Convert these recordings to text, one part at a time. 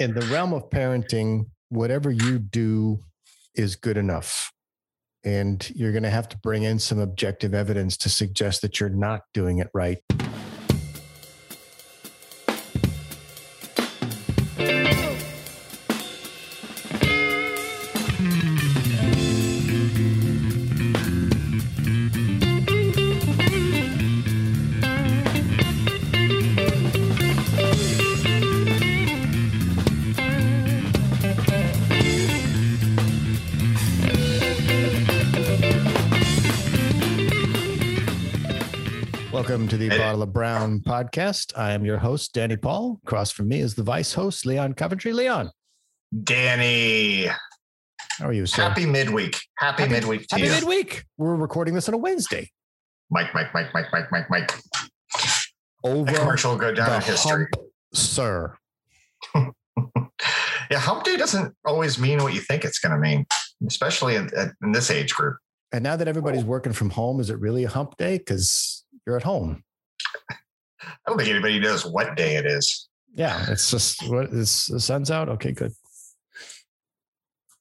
in the realm of parenting, whatever you do is good enough. And you're going to have to bring in some objective evidence to suggest that you're not doing it right. Podcast. I am your host, Danny Paul. Across from me is the vice host, Leon Coventry. Leon, Danny, how are you, sir? happy midweek. Happy, Happy- midweek to Happy you. midweek. We're recording this on a Wednesday. Mike, Mike, Mike, Mike, Mike, Mike, Mike. Over That commercial go down in history. hump, sir. Yeah, hump day doesn't always mean what you think it's going to mean, especially in, in this age group. And now that everybody's oh. working from home, is it really a hump day? Because you're at home. I don't think anybody knows what day it is. Yeah, it's just what is the sun's out. Okay, good.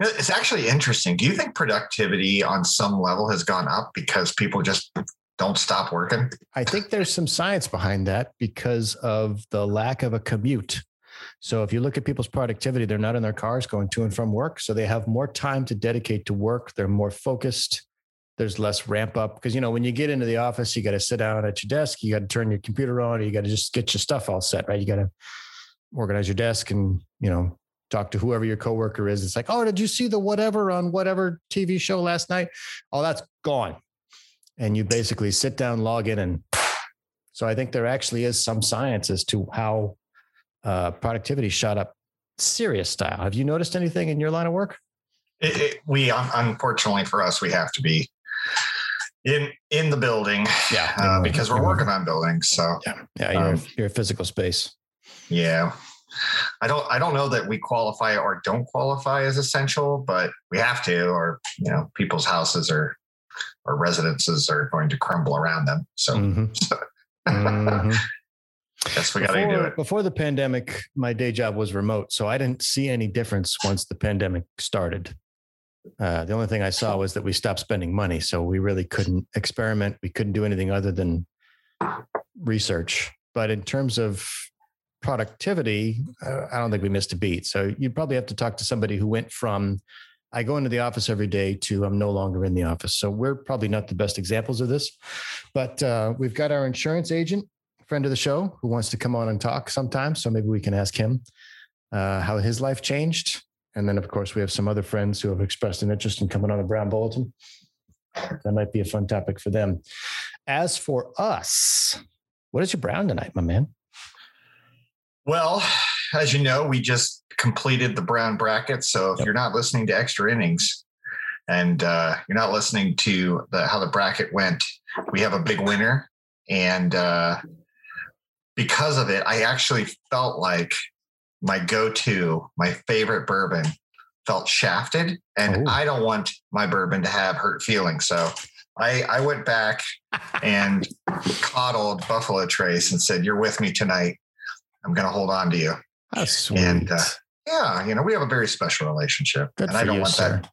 It's actually interesting. Do you think productivity on some level has gone up because people just don't stop working? I think there's some science behind that because of the lack of a commute. So if you look at people's productivity, they're not in their cars going to and from work. So they have more time to dedicate to work. They're more focused. There's less ramp up because, you know, when you get into the office, you got to sit down at your desk, you got to turn your computer on, you got to just get your stuff all set, right? You got to organize your desk and, you know, talk to whoever your coworker is. It's like, oh, did you see the whatever on whatever TV show last night? Oh, that's gone. And you basically sit down, log in, and so I think there actually is some science as to how uh, productivity shot up serious style. Have you noticed anything in your line of work? It, it, we unfortunately for us, we have to be in in the building Yeah, uh, because we're working on buildings. So Yeah, yeah, you're, Um, you're a physical space. Yeah. I don't I don't know that we qualify or don't qualify as essential, but we have to, or you know, people's houses or or residences are going to crumble around them. So Mhm. Mhm. guess we gotta do it. before the pandemic, my day job was remote, so I didn't see any difference once the pandemic started. Uh, the only thing I saw was that we stopped spending money, so we really couldn't experiment. We couldn't do anything other than research. But in terms of productivity, uh, I don't think we missed a beat. So you'd probably have to talk to somebody who went from I go into the office every day to I'm no longer in the office. So we're probably not the best examples of this, but uh, we've got our insurance agent friend of the show who wants to come on and talk sometime. So maybe we can ask him uh, how his life changed. And then, of course, we have some other friends who have expressed an interest in coming on a Brown Bulletin. That might be a fun topic for them. As for us, what is your Brown tonight, my man? Well, as you know, we just completed the brown bracket. So if Yep. you're not listening to extra innings and uh, you're not listening to the, how the bracket went, we have a big winner. And uh, because of it, I actually felt like my go-to, my favorite bourbon felt shafted. And Oh. I don't want my bourbon to have hurt feelings. So I, I went back and coddled Buffalo Trace and said, You're with me tonight. I'm going to hold on to you. How sweet. And, uh, Yeah, you know, we have a very special relationship. Good and I don't you, want sir. that.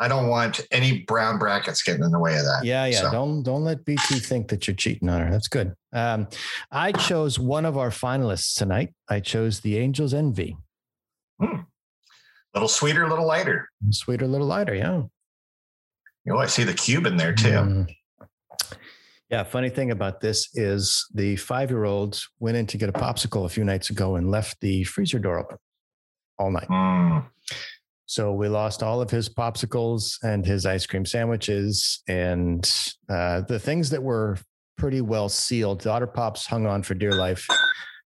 I don't want any brown brackets getting in the way of that. Yeah, yeah. So- Don't don't let BT think that you're cheating on her. That's good. Um, I chose one of our finalists tonight. I chose the Angels Envy. little sweeter, little lighter. Sweeter, little lighter. Yeah. Oh, I see the cube in there too. Mm. Yeah. Funny thing about this is the five year old went in to get a popsicle a few nights ago and left the freezer door open all night. Mm. So we lost all of his popsicles and his ice cream sandwiches and uh, the things that were pretty well sealed. The Otter Pops hung on for dear life,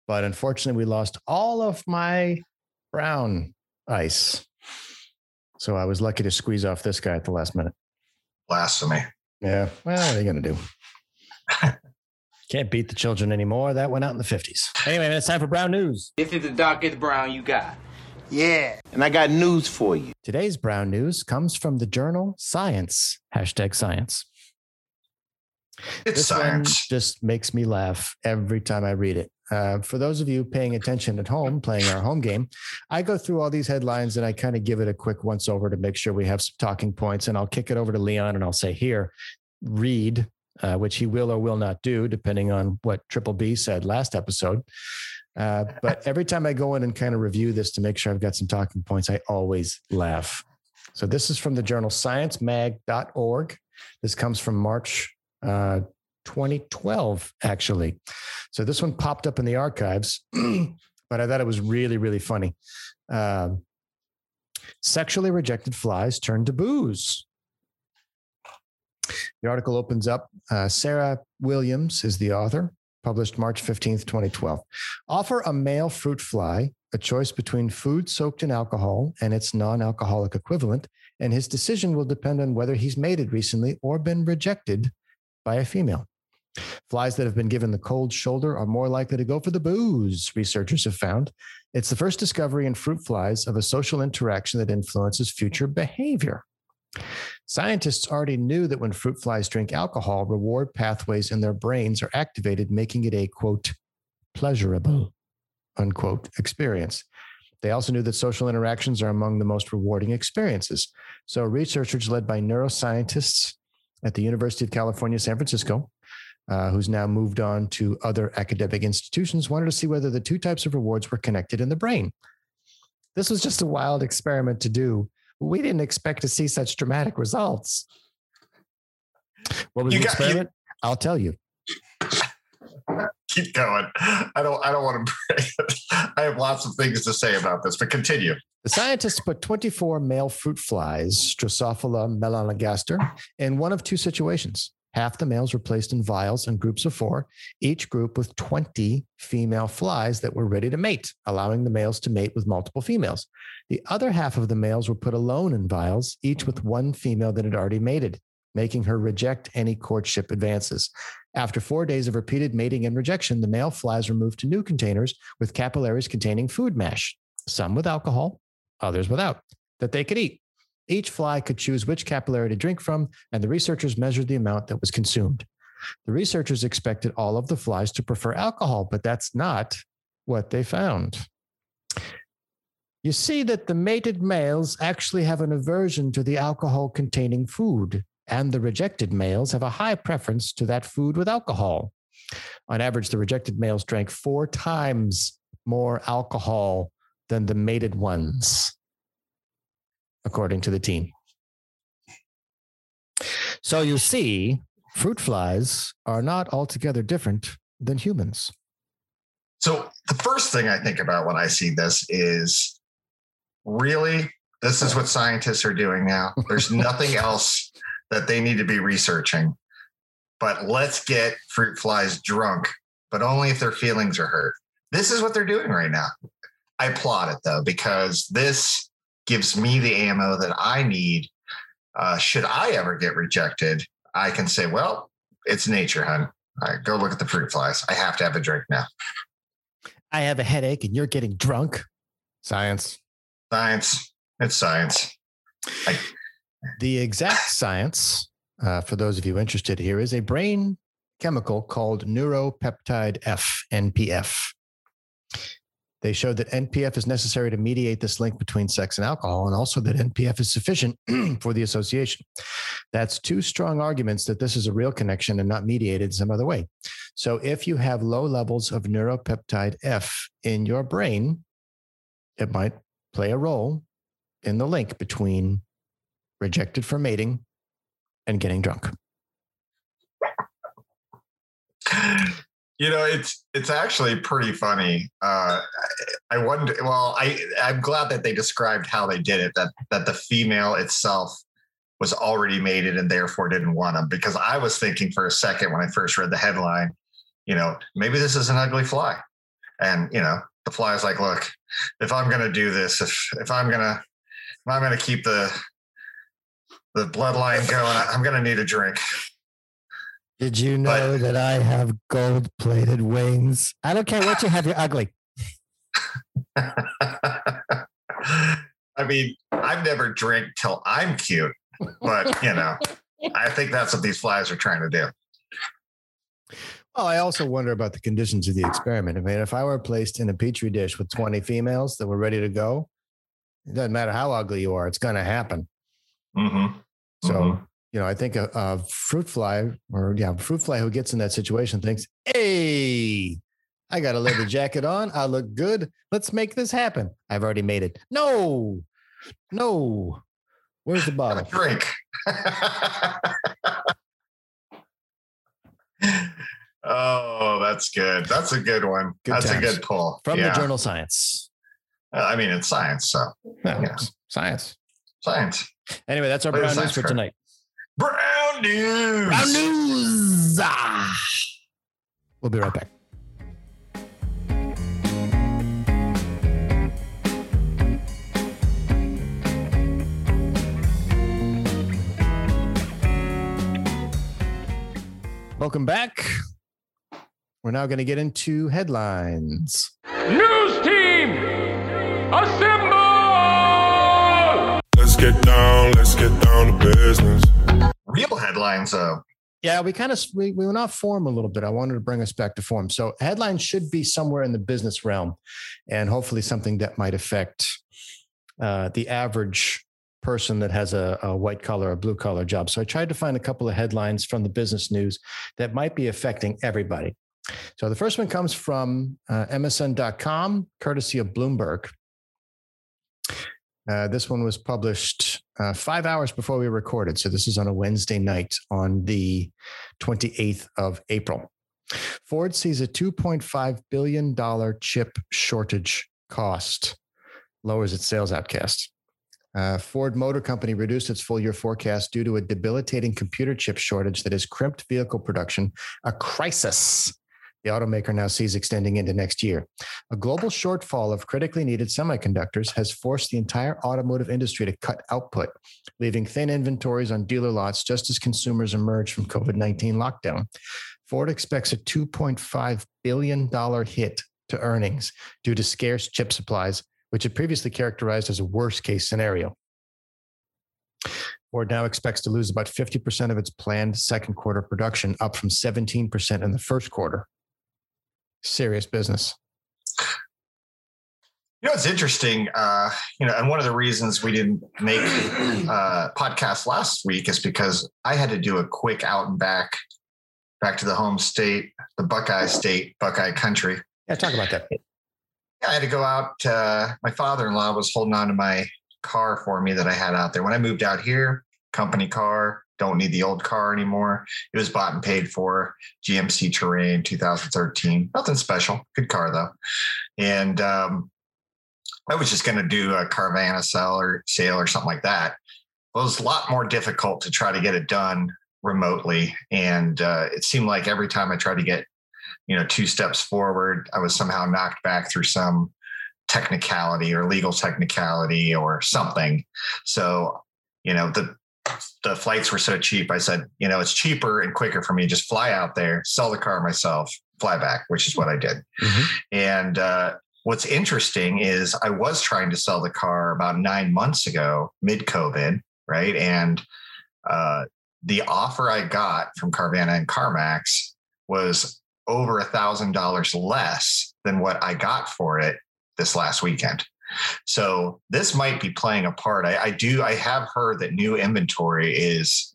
but unfortunately, we lost all of my brown ice. So I was lucky to squeeze off this guy at the last minute. Blasphemy. Yeah. Well, what are you going to do? Can't beat the children anymore. That went out in the 50s. Anyway, man, it's time for Brown News. This is the darkest brown you got. Yeah. And I got news for you. Today's Brown News comes from the journal Science. Hashtag science. It's this science. just makes me laugh every time I read it. Uh, for those of you paying attention at home, playing our home game, I go through all these headlines and I kind of give it a quick once over to make sure we have some talking points. And I'll kick it over to Leon and I'll say, here, read, uh, which he will or will not do, depending on what Triple B said last episode. Uh, but every time I go in and kind of review this to make sure I've got some talking points, I always laugh. So this is from the journal sciencemag.org. This comes from March uh, 2012, actually. So this one popped up in the archives, but I thought it was really, really funny. Um, sexually rejected flies turn to booze. The article opens up. Uh, Sarah Williams is the author, published March 15th, 2012. Offer a male fruit fly a choice between food soaked in alcohol and its non alcoholic equivalent, and his decision will depend on whether he's mated recently or been rejected by a female. Flies that have been given the cold shoulder are more likely to go for the booze, researchers have found. It's the first discovery in fruit flies of a social interaction that influences future behavior. Scientists already knew that when fruit flies drink alcohol, reward pathways in their brains are activated, making it a quote, pleasurable, unquote, experience. They also knew that social interactions are among the most rewarding experiences. So, researchers led by neuroscientists at the University of California, San Francisco, uh, who's now moved on to other academic institutions, wanted to see whether the two types of rewards were connected in the brain. This was just a wild experiment to do. We didn't expect to see such dramatic results. What was You the got- you- experiment? I'll tell you. Keep going. I don't. I don't want to. I have lots of things to say about this, but continue. The scientists put 24 male fruit flies, Drosophila melanogaster, in one of two situations. Half the males were placed in vials in groups of four, each group with 20 female flies that were ready to mate, allowing the males to mate with multiple females. The other half of the males were put alone in vials, each with one female that had already mated, making her reject any courtship advances. After four days of repeated mating and rejection, the male flies were moved to new containers with capillaries containing food mash, some with alcohol, others without, that they could eat. Each fly could choose which capillary to drink from, and the researchers measured the amount that was consumed. The researchers expected all of the flies to prefer alcohol, but that's not what they found. You see that the mated males actually have an aversion to the alcohol containing food, and the rejected males have a high preference to that food with alcohol. On average, the rejected males drank four times more alcohol than the mated ones, according to the team. So you see, fruit flies are not altogether different than humans. So the first thing I think about when I see this is really this is what scientists are doing now. There's nothing else that they need to be researching. But let's get fruit flies drunk, but only if their feelings are hurt. This is what they're doing right now. I applaud it though, because this gives me the ammo that I need. Uh, should I ever get rejected, I can say, well, it's nature, hun. All right, go look at the fruit flies. I have to have a drink now. I have a headache and you're getting drunk. Science. Science. It's science. The exact science, uh, for those of you interested here, is a brain chemical called neuropeptide F, NPF. They showed that NPF is necessary to mediate this link between sex and alcohol, and also that NPF is sufficient for the association. That's two strong arguments that this is a real connection and not mediated some other way. So, if you have low levels of neuropeptide F in your brain, it might play a role in the link between rejected for mating and getting drunk. You know, it's it's actually pretty funny. Uh, I wonder. Well, I I'm glad that they described how they did it. That that the female itself was already mated and therefore didn't want them. Because I was thinking for a second when I first read the headline, you know, maybe this is an ugly fly, and you know, the fly is like, look, if I'm gonna do this, if if I'm gonna if I'm gonna keep the the bloodline going, I'm gonna need a drink. Did you know that I have gold plated wings? I don't care what you have, you're ugly. I mean, I've never drank till I'm cute, but you know, I think that's what these flies are trying to do. Well, I also wonder about the conditions of the experiment. I mean, if I were placed in a petri dish with 20 females that were ready to go, it doesn't matter how ugly you are, it's going to happen. Mm-hmm. So, Mhm. You know, I think a, a fruit fly or yeah, fruit fly who gets in that situation thinks, "Hey, I got a leather jacket on. I look good. Let's make this happen." I've already made it. No, no. Where's the bottle? Drink. oh, that's good. That's a good one. Good that's times. a good pull. From Yeah. the journal Science. Uh, I mean, it's science, so Yeah. Science. science. Anyway, that's our brown news for tonight. Brown news. Brown news. Ah. We'll be right back. Welcome back. We're now going to get into headlines. News team, assemble! Let's get down, let's get down to business. Real headlines, though. Yeah, we kind of we, we went off form a little bit. I wanted to bring us back to form. So headlines should be somewhere in the business realm, and hopefully something that might affect uh, the average person that has a, a white collar or blue collar job. So I tried to find a couple of headlines from the business news that might be affecting everybody. So the first one comes from uh, MSN.com, courtesy of Bloomberg. Uh, this one was published uh, five hours before we recorded. So this is on a Wednesday night on the 28th of April. Ford sees a $2.5 billion chip shortage cost, lowers its sales outcast. Uh, Ford Motor Company reduced its full year forecast due to a debilitating computer chip shortage that has crimped vehicle production, a crisis the automaker now sees extending into next year. A global shortfall of critically needed semiconductors has forced the entire automotive industry to cut output, leaving thin inventories on dealer lots just as consumers emerge from COVID 19 lockdown. Ford expects a $2.5 billion hit to earnings due to scarce chip supplies, which it previously characterized as a worst case scenario. Ford now expects to lose about 50% of its planned second quarter production, up from 17% in the first quarter. Serious business. You know, it's interesting. Uh, you know, and one of the reasons we didn't make uh, podcast last week is because I had to do a quick out and back, back to the home state, the Buckeye State, Buckeye Country. Yeah, talk about that. Yeah, I had to go out. Uh, my father-in-law was holding on to my car for me that I had out there when I moved out here. Company car. Don't need the old car anymore. It was bought and paid for. GMC Terrain 2013. Nothing special. Good car though. And um, I was just going to do a Carvana sale or sale or something like that. It was a lot more difficult to try to get it done remotely, and uh, it seemed like every time I tried to get you know two steps forward i was somehow knocked back through some technicality or legal technicality or something so you know the the flights were so cheap i said you know it's cheaper and quicker for me to just fly out there sell the car myself fly back which is what i did Mhm. and uh, what's interesting is i was trying to sell the car about nine months ago mid covid right and uh, the offer i got from carvana and carmax was over a thousand dollars less than what I got for it this last weekend. So this might be playing a part. I, I do. I have heard that new inventory is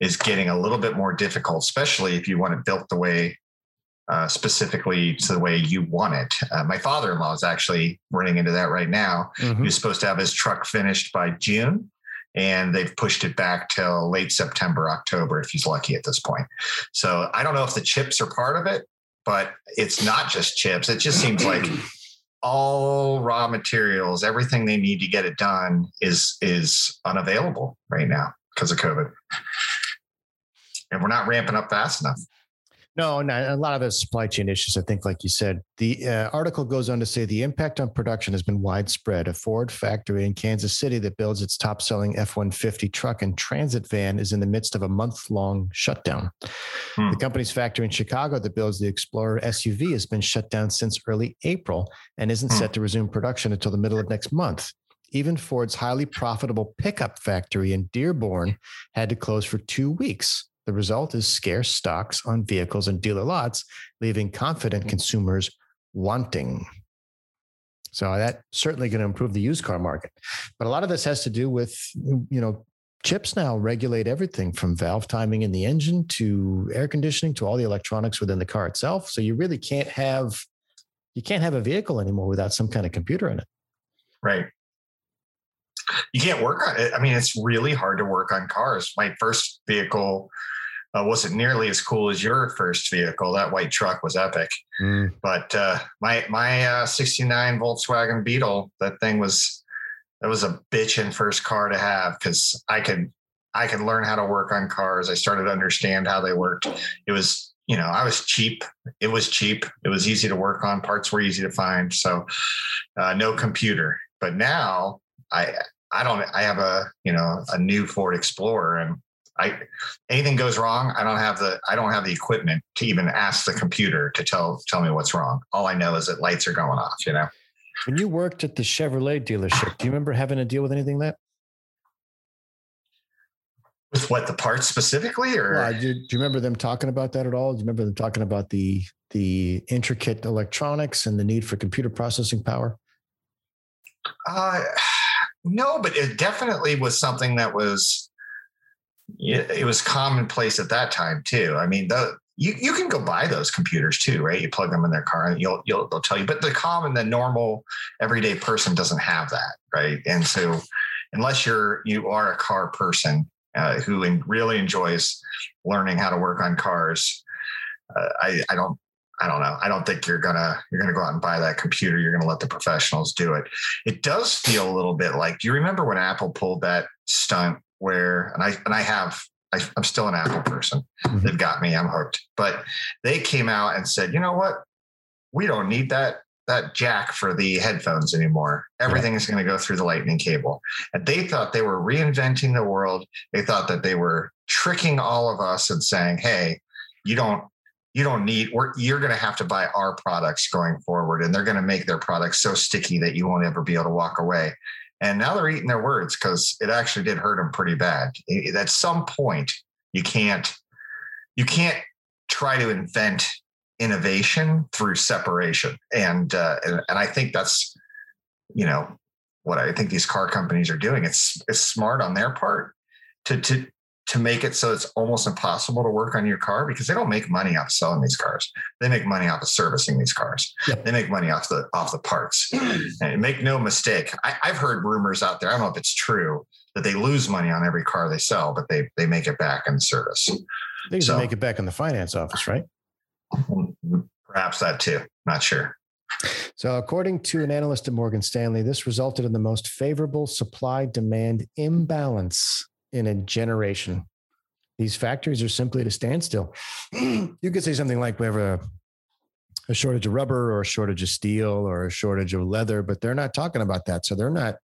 is getting a little bit more difficult, especially if you want it built the way uh, specifically to the way you want it. Uh, my father-in-law is actually running into that right now. Mhm. He was supposed to have his truck finished by June, and they've pushed it back till late September, October, if he's lucky at this point. So I don't know if the chips are part of it, but it's not just chips. It just seems like all raw materials, everything they need to get it done is is unavailable right now because of COVID. And we're not ramping up fast enough. No, no, a lot of the supply chain issues. I think, like you said, the uh, article goes on to say the impact on production has been widespread. A Ford factory in Kansas City that builds its top-selling F-150 truck and transit van is in the midst of a month-long shutdown. Hmm. The company's factory in Chicago that builds the Explorer SUV has been shut down since early April and isn't Hmm. set to resume production until the middle of next month. Even Ford's highly profitable pickup factory in Dearborn had to close for two weeks The result is scarce stocks on vehicles and dealer lots, leaving confident hmm. consumers wanting. So that's certainly going to improve the used car market. But a lot of this has to do with, you know, chips now regulate everything from valve timing in the engine to air conditioning to all the electronics within the car itself. So you really can't have you can't have a vehicle anymore without some kind of computer in it. Right. You can't work on it. I mean, it's really hard to work on cars. My first vehicle uh, wasn't nearly as cool as your first vehicle. That white truck was epic. Mm. But uh, my my uh, '69 Volkswagen Beetle, that thing was that was a bitchin' first car to have because I could I could learn how to work on cars. I started to understand how they worked. It was you know I was cheap. It was cheap. It was easy to work on. Parts were easy to find. So uh, no computer. But now I I don't I have a you know a new Ford Explorer and I anything goes wrong, I don't have the I don't have the equipment to even ask the computer to tell tell me what's wrong. All I know is that lights are going off, you know. When you worked at the Chevrolet dealership, do you remember having to deal with anything like that? With what the parts specifically, or well, do, do, you remember them talking about that at all? Do you remember them talking about the the intricate electronics and the need for computer processing power? Uh, no, but it definitely was something that was it was commonplace at that time too. I mean, the you you can go buy those computers too, right? You plug them in their car and you'll you'll they'll tell you. But the common, the normal everyday person doesn't have that, right? And so unless you're you are a car person uh, who in, really enjoys learning how to work on cars, uh, I I don't I don't know. I don't think you're gonna you're gonna go out and buy that computer. You're gonna let the professionals do it. It does feel a little bit like. Do you remember when Apple pulled that stunt where and I and I have I, am still an Apple person. Mm-hmm. They've got me. I'm hooked. But they came out and said, you know what? We don't need that that jack for the headphones anymore. Everything yeah. is going to go through the lightning cable. And they thought they were reinventing the world. They thought that they were tricking all of us and saying, hey, you don't you don't need we're, you're going to have to buy our products going forward and they're going to make their products so sticky that you won't ever be able to walk away and now they're eating their words because it actually did hurt them pretty bad. At some point, you can't you can't try to invent innovation through separation. And uh, and, and I think that's you know what I think these car companies are doing. It's it's smart on their part to to to make it so it's almost impossible to work on your car because they don't make money off selling these cars. They make money off of servicing these cars. Yep. They make money off the off the parts. and make no mistake, I, I've heard rumors out there. I don't know if it's true that they lose money on every car they sell, but they they make it back in service. They so, make it back in the finance office, right? Perhaps that too. Not sure. So, according to an analyst at Morgan Stanley, this resulted in the most favorable supply demand imbalance in a generation. These factories are simply at a standstill. you could say something like we have a, a shortage of rubber or a shortage of steel or a shortage of leather, but they're not talking about that. So they're not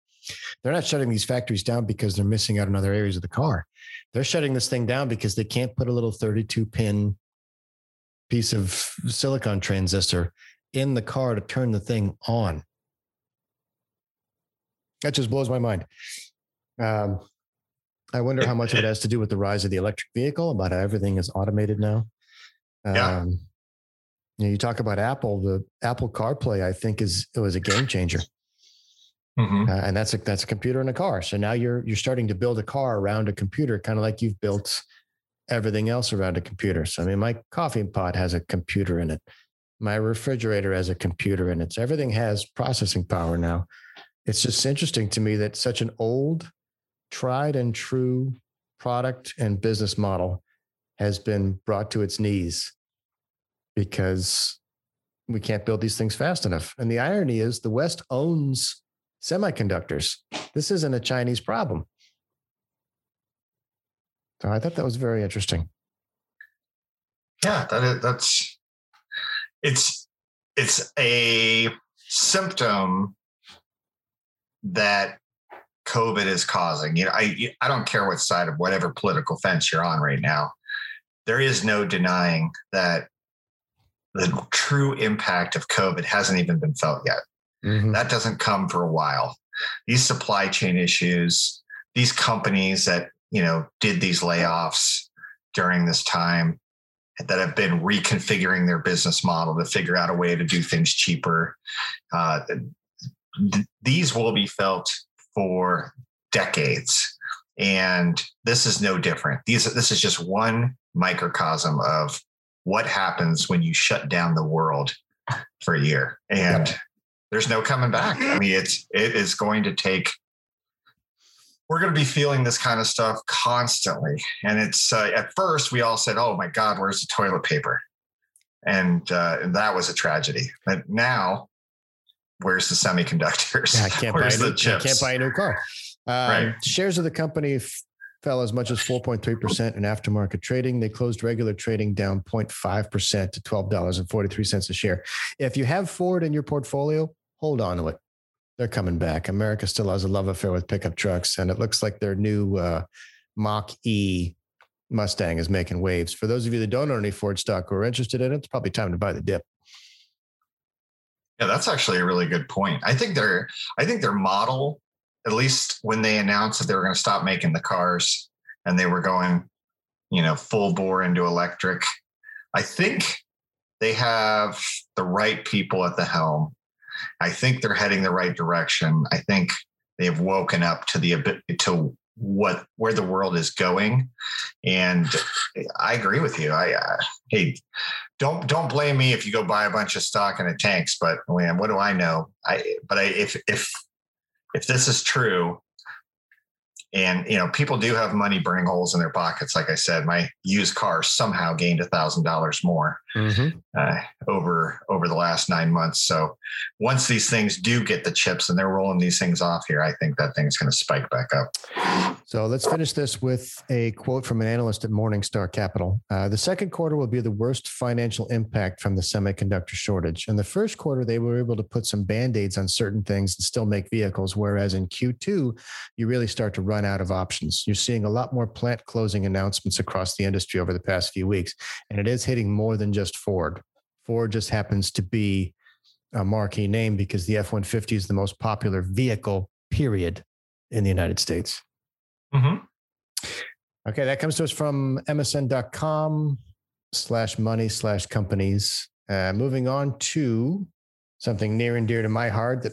they're not shutting these factories down because they're missing out on other areas of the car. They're shutting this thing down because they can't put a little 32 pin piece of silicon transistor in the car to turn the thing on. That just blows my mind. Um, I wonder how much of it has to do with the rise of the electric vehicle, about how everything is automated now. Yeah. Um, you, know, you talk about Apple, the Apple CarPlay, I think is it was a game changer. Mm-hmm. Uh, and that's a that's a computer in a car. So now you're you're starting to build a car around a computer, kind of like you've built everything else around a computer. So I mean, my coffee pot has a computer in it. My refrigerator has a computer in it. So everything has processing power now. It's just interesting to me that such an old tried and true product and business model has been brought to its knees because we can't build these things fast enough. And the irony is the West owns semiconductors. This isn't a Chinese problem. So I thought that was very interesting. Yeah, that is, that's it's it's a symptom that COVID is causing. You know, I I don't care what side of whatever political fence you're on right now. There is no denying that the true impact of COVID hasn't even been felt yet. Mm-hmm. That doesn't come for a while. These supply chain issues, these companies that you know did these layoffs, during this time that have been reconfiguring their business model to figure out a way to do things cheaper. Uh, th- these will be felt for decades. And this is no different. These, this is just one microcosm of what happens when you shut down the world for a year. And yeah. there's no coming back. I mean, it's it is going to take we're going to be feeling this kind of stuff constantly. And it's uh, at first we all said, "Oh my God, where's the toilet paper?" And, uh, and that was a tragedy. But now, where's the semiconductors? Yeah, I can't where's buy the new, chips? I can't buy a new car. Um, right. Shares of the company f- fell as much as 4.3% in aftermarket trading. They closed regular trading down 0.5% to $12.43 a share. If you have Ford in your portfolio, hold on to it they're coming back. America still has a love affair with pickup trucks, and it looks like their new uh, Mach E Mustang is making waves. For those of you that don't own any Ford stock or are interested in it, it's probably time to buy the dip. Yeah, that's actually a really good point. I think their I think their model, at least when they announced that they were going to stop making the cars and they were going, you know, full bore into electric, I think they have the right people at the helm I think they're heading the right direction. I think they've woken up to the to what where the world is going, and I agree with you. I uh, hey, don't don't blame me if you go buy a bunch of stock and it tanks. But man, what do I know? I but I, if if if this is true, and you know, people do have money burning holes in their pockets. Like I said, my used car somehow gained a thousand dollars more mm-hmm. uh, over over the last nine months. So once these things do get the chips and they're rolling these things off here, I think that thing's going to spike back up. So let's finish this with a quote from an analyst at Morningstar Capital. Uh, the second quarter will be the worst financial impact from the semiconductor shortage. In the first quarter, they were able to put some band aids on certain things and still make vehicles, whereas in Q2, you really start to run run out of options. You're seeing a lot more plant closing announcements across the industry over the past few weeks, and it is hitting more than just Ford. Ford just happens to be a marquee name because the F 150 is the most popular vehicle, period, in the United States. Mm-hmm. Okay, that comes to us from msn.com slash money slash companies. Uh, moving on to something near and dear to my heart that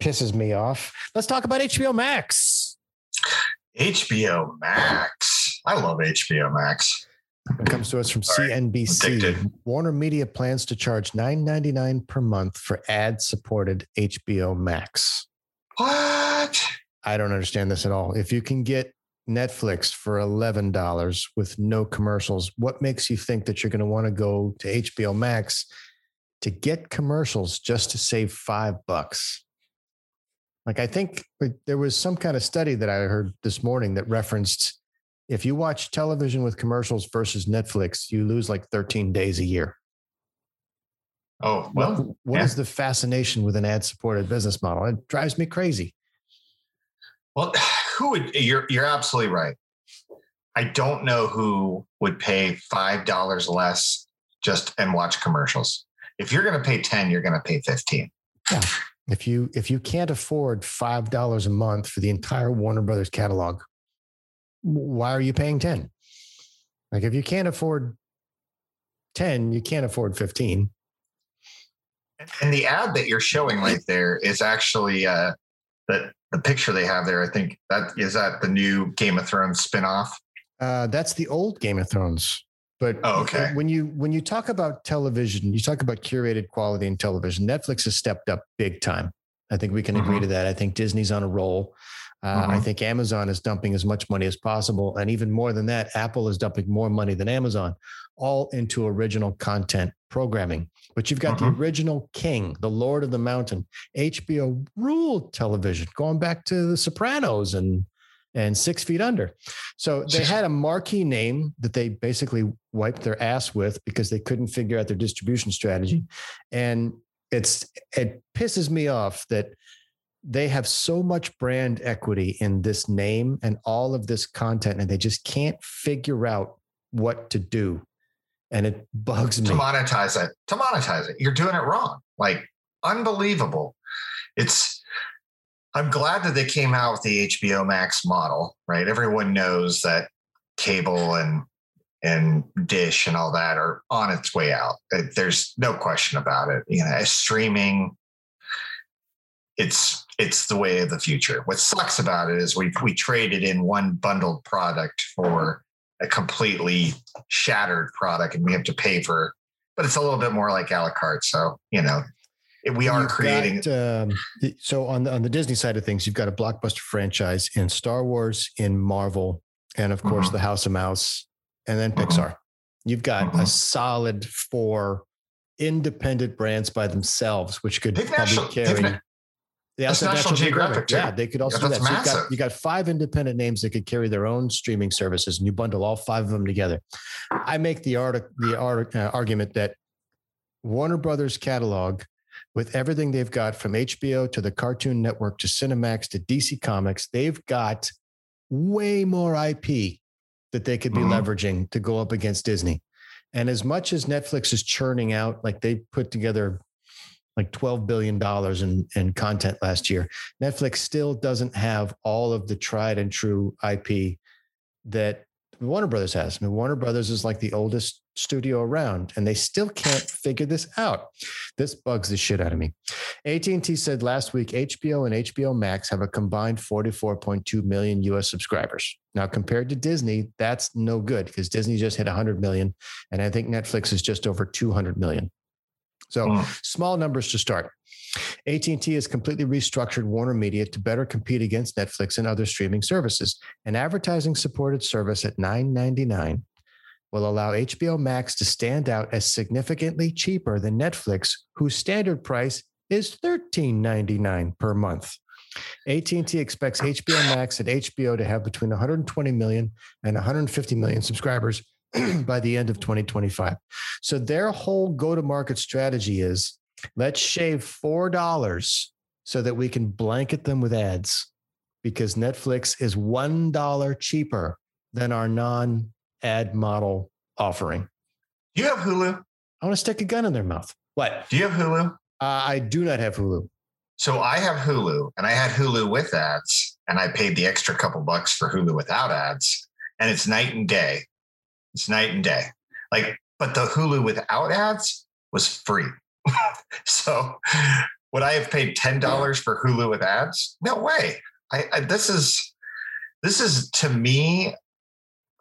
pisses me off. Let's talk about HBO Max. HBO Max. I love HBO Max. It comes to us from CNBC. Warner Media plans to charge $9.99 per month for ad supported HBO Max. What? I don't understand this at all. If you can get Netflix for $11 with no commercials, what makes you think that you're going to want to go to HBO Max to get commercials just to save five bucks? Like I think there was some kind of study that I heard this morning that referenced if you watch television with commercials versus Netflix, you lose like 13 days a year. Oh, well, what, what yeah. is the fascination with an ad supported business model? It drives me crazy. Well, who would you're you're absolutely right. I don't know who would pay five dollars less just and watch commercials. If you're going to pay 10, you're going to pay 15. Yeah. If you if you can't afford five dollars a month for the entire Warner Brothers catalog, why are you paying 10? Like if you can't afford 10, you can't afford 15. And the ad that you're showing right there is actually uh that the picture they have there, I think that is that the new Game of Thrones spinoff. Uh, that's the old Game of Thrones. But oh, okay. when you when you talk about television, you talk about curated quality in television. Netflix has stepped up big time. I think we can mm-hmm. agree to that. I think Disney's on a roll. Uh, mm-hmm. I think Amazon is dumping as much money as possible, and even more than that, Apple is dumping more money than Amazon, all into original content programming. But you've got mm-hmm. the original king, the Lord of the Mountain. HBO ruled television, going back to The Sopranos and and six feet under. So they had a marquee name that they basically wiped their ass with because they couldn't figure out their distribution strategy. And it's it pisses me off that they have so much brand equity in this name and all of this content, and they just can't figure out what to do. And it bugs me. To monetize it. To monetize it. You're doing it wrong. Like unbelievable. It's I'm glad that they came out with the HBO Max model, right? Everyone knows that cable and and Dish and all that are on its way out. Uh, There's no question about it. You know, streaming, it's it's the way of the future. What sucks about it is we we traded in one bundled product for a completely shattered product, and we have to pay for. But it's a little bit more like a la carte. So you know, we are You've creating. got, um, so on the on the Disney side of things, you've got a blockbuster franchise in Star Wars, in Marvel, and of course Mhm. the House of Mouse, and then Mhm. Pixar. You've got a Mhm. solid four independent brands by themselves, which could probably national- carry. na- Yeah, That's also National Geographic, too. Yeah, they could also Yeah, do that. So you've got, you got five independent names that could carry their own streaming services, and you bundle all five of them together. I make the art the art, uh, argument that Warner Brothers catalog, with everything they've got from HBO to the Cartoon Network to Cinemax to DC Comics, they've got way more IP that they could be Mhm. leveraging to go up against Disney. And as much as Netflix is churning out, like they put together like $12 billion in, in content last year, Netflix still doesn't have all of the tried and true IP that Warner Brothers has. I mean, Warner Brothers is like the oldest studio around, and they still can't figure this out. This bugs the shit out of me. AT&T said last week HBO and HBO Max have a combined 44.2 million US subscribers. Now, compared to Disney, that's no good because Disney just hit 100 million, and I think Netflix is just over 200 million. So Mm. small numbers to start. AT&T has completely restructured Warner Media to better compete against Netflix and other streaming services. An advertising supported service at $9.99 will allow HBO Max to stand out as significantly cheaper than Netflix, whose standard price is $13.99 per month. AT&T expects HBO Max and HBO to have between 120 million and 150 million subscribers by the end of 2025. So their whole go-to-market strategy is let's shave $4 so that we can blanket them with ads because Netflix is $1 cheaper than our non-ad model offering. Do you have Hulu? I want to stick a gun in their mouth. What? Do you have Hulu? Uh, I do not have Hulu. So I have Hulu and I had Hulu with ads and I paid the extra couple bucks for Hulu without ads. And it's night and day. It's night and day. Like, but the Hulu without ads was free. so would I have paid $10 for Hulu with ads? No way. I, I this is this is to me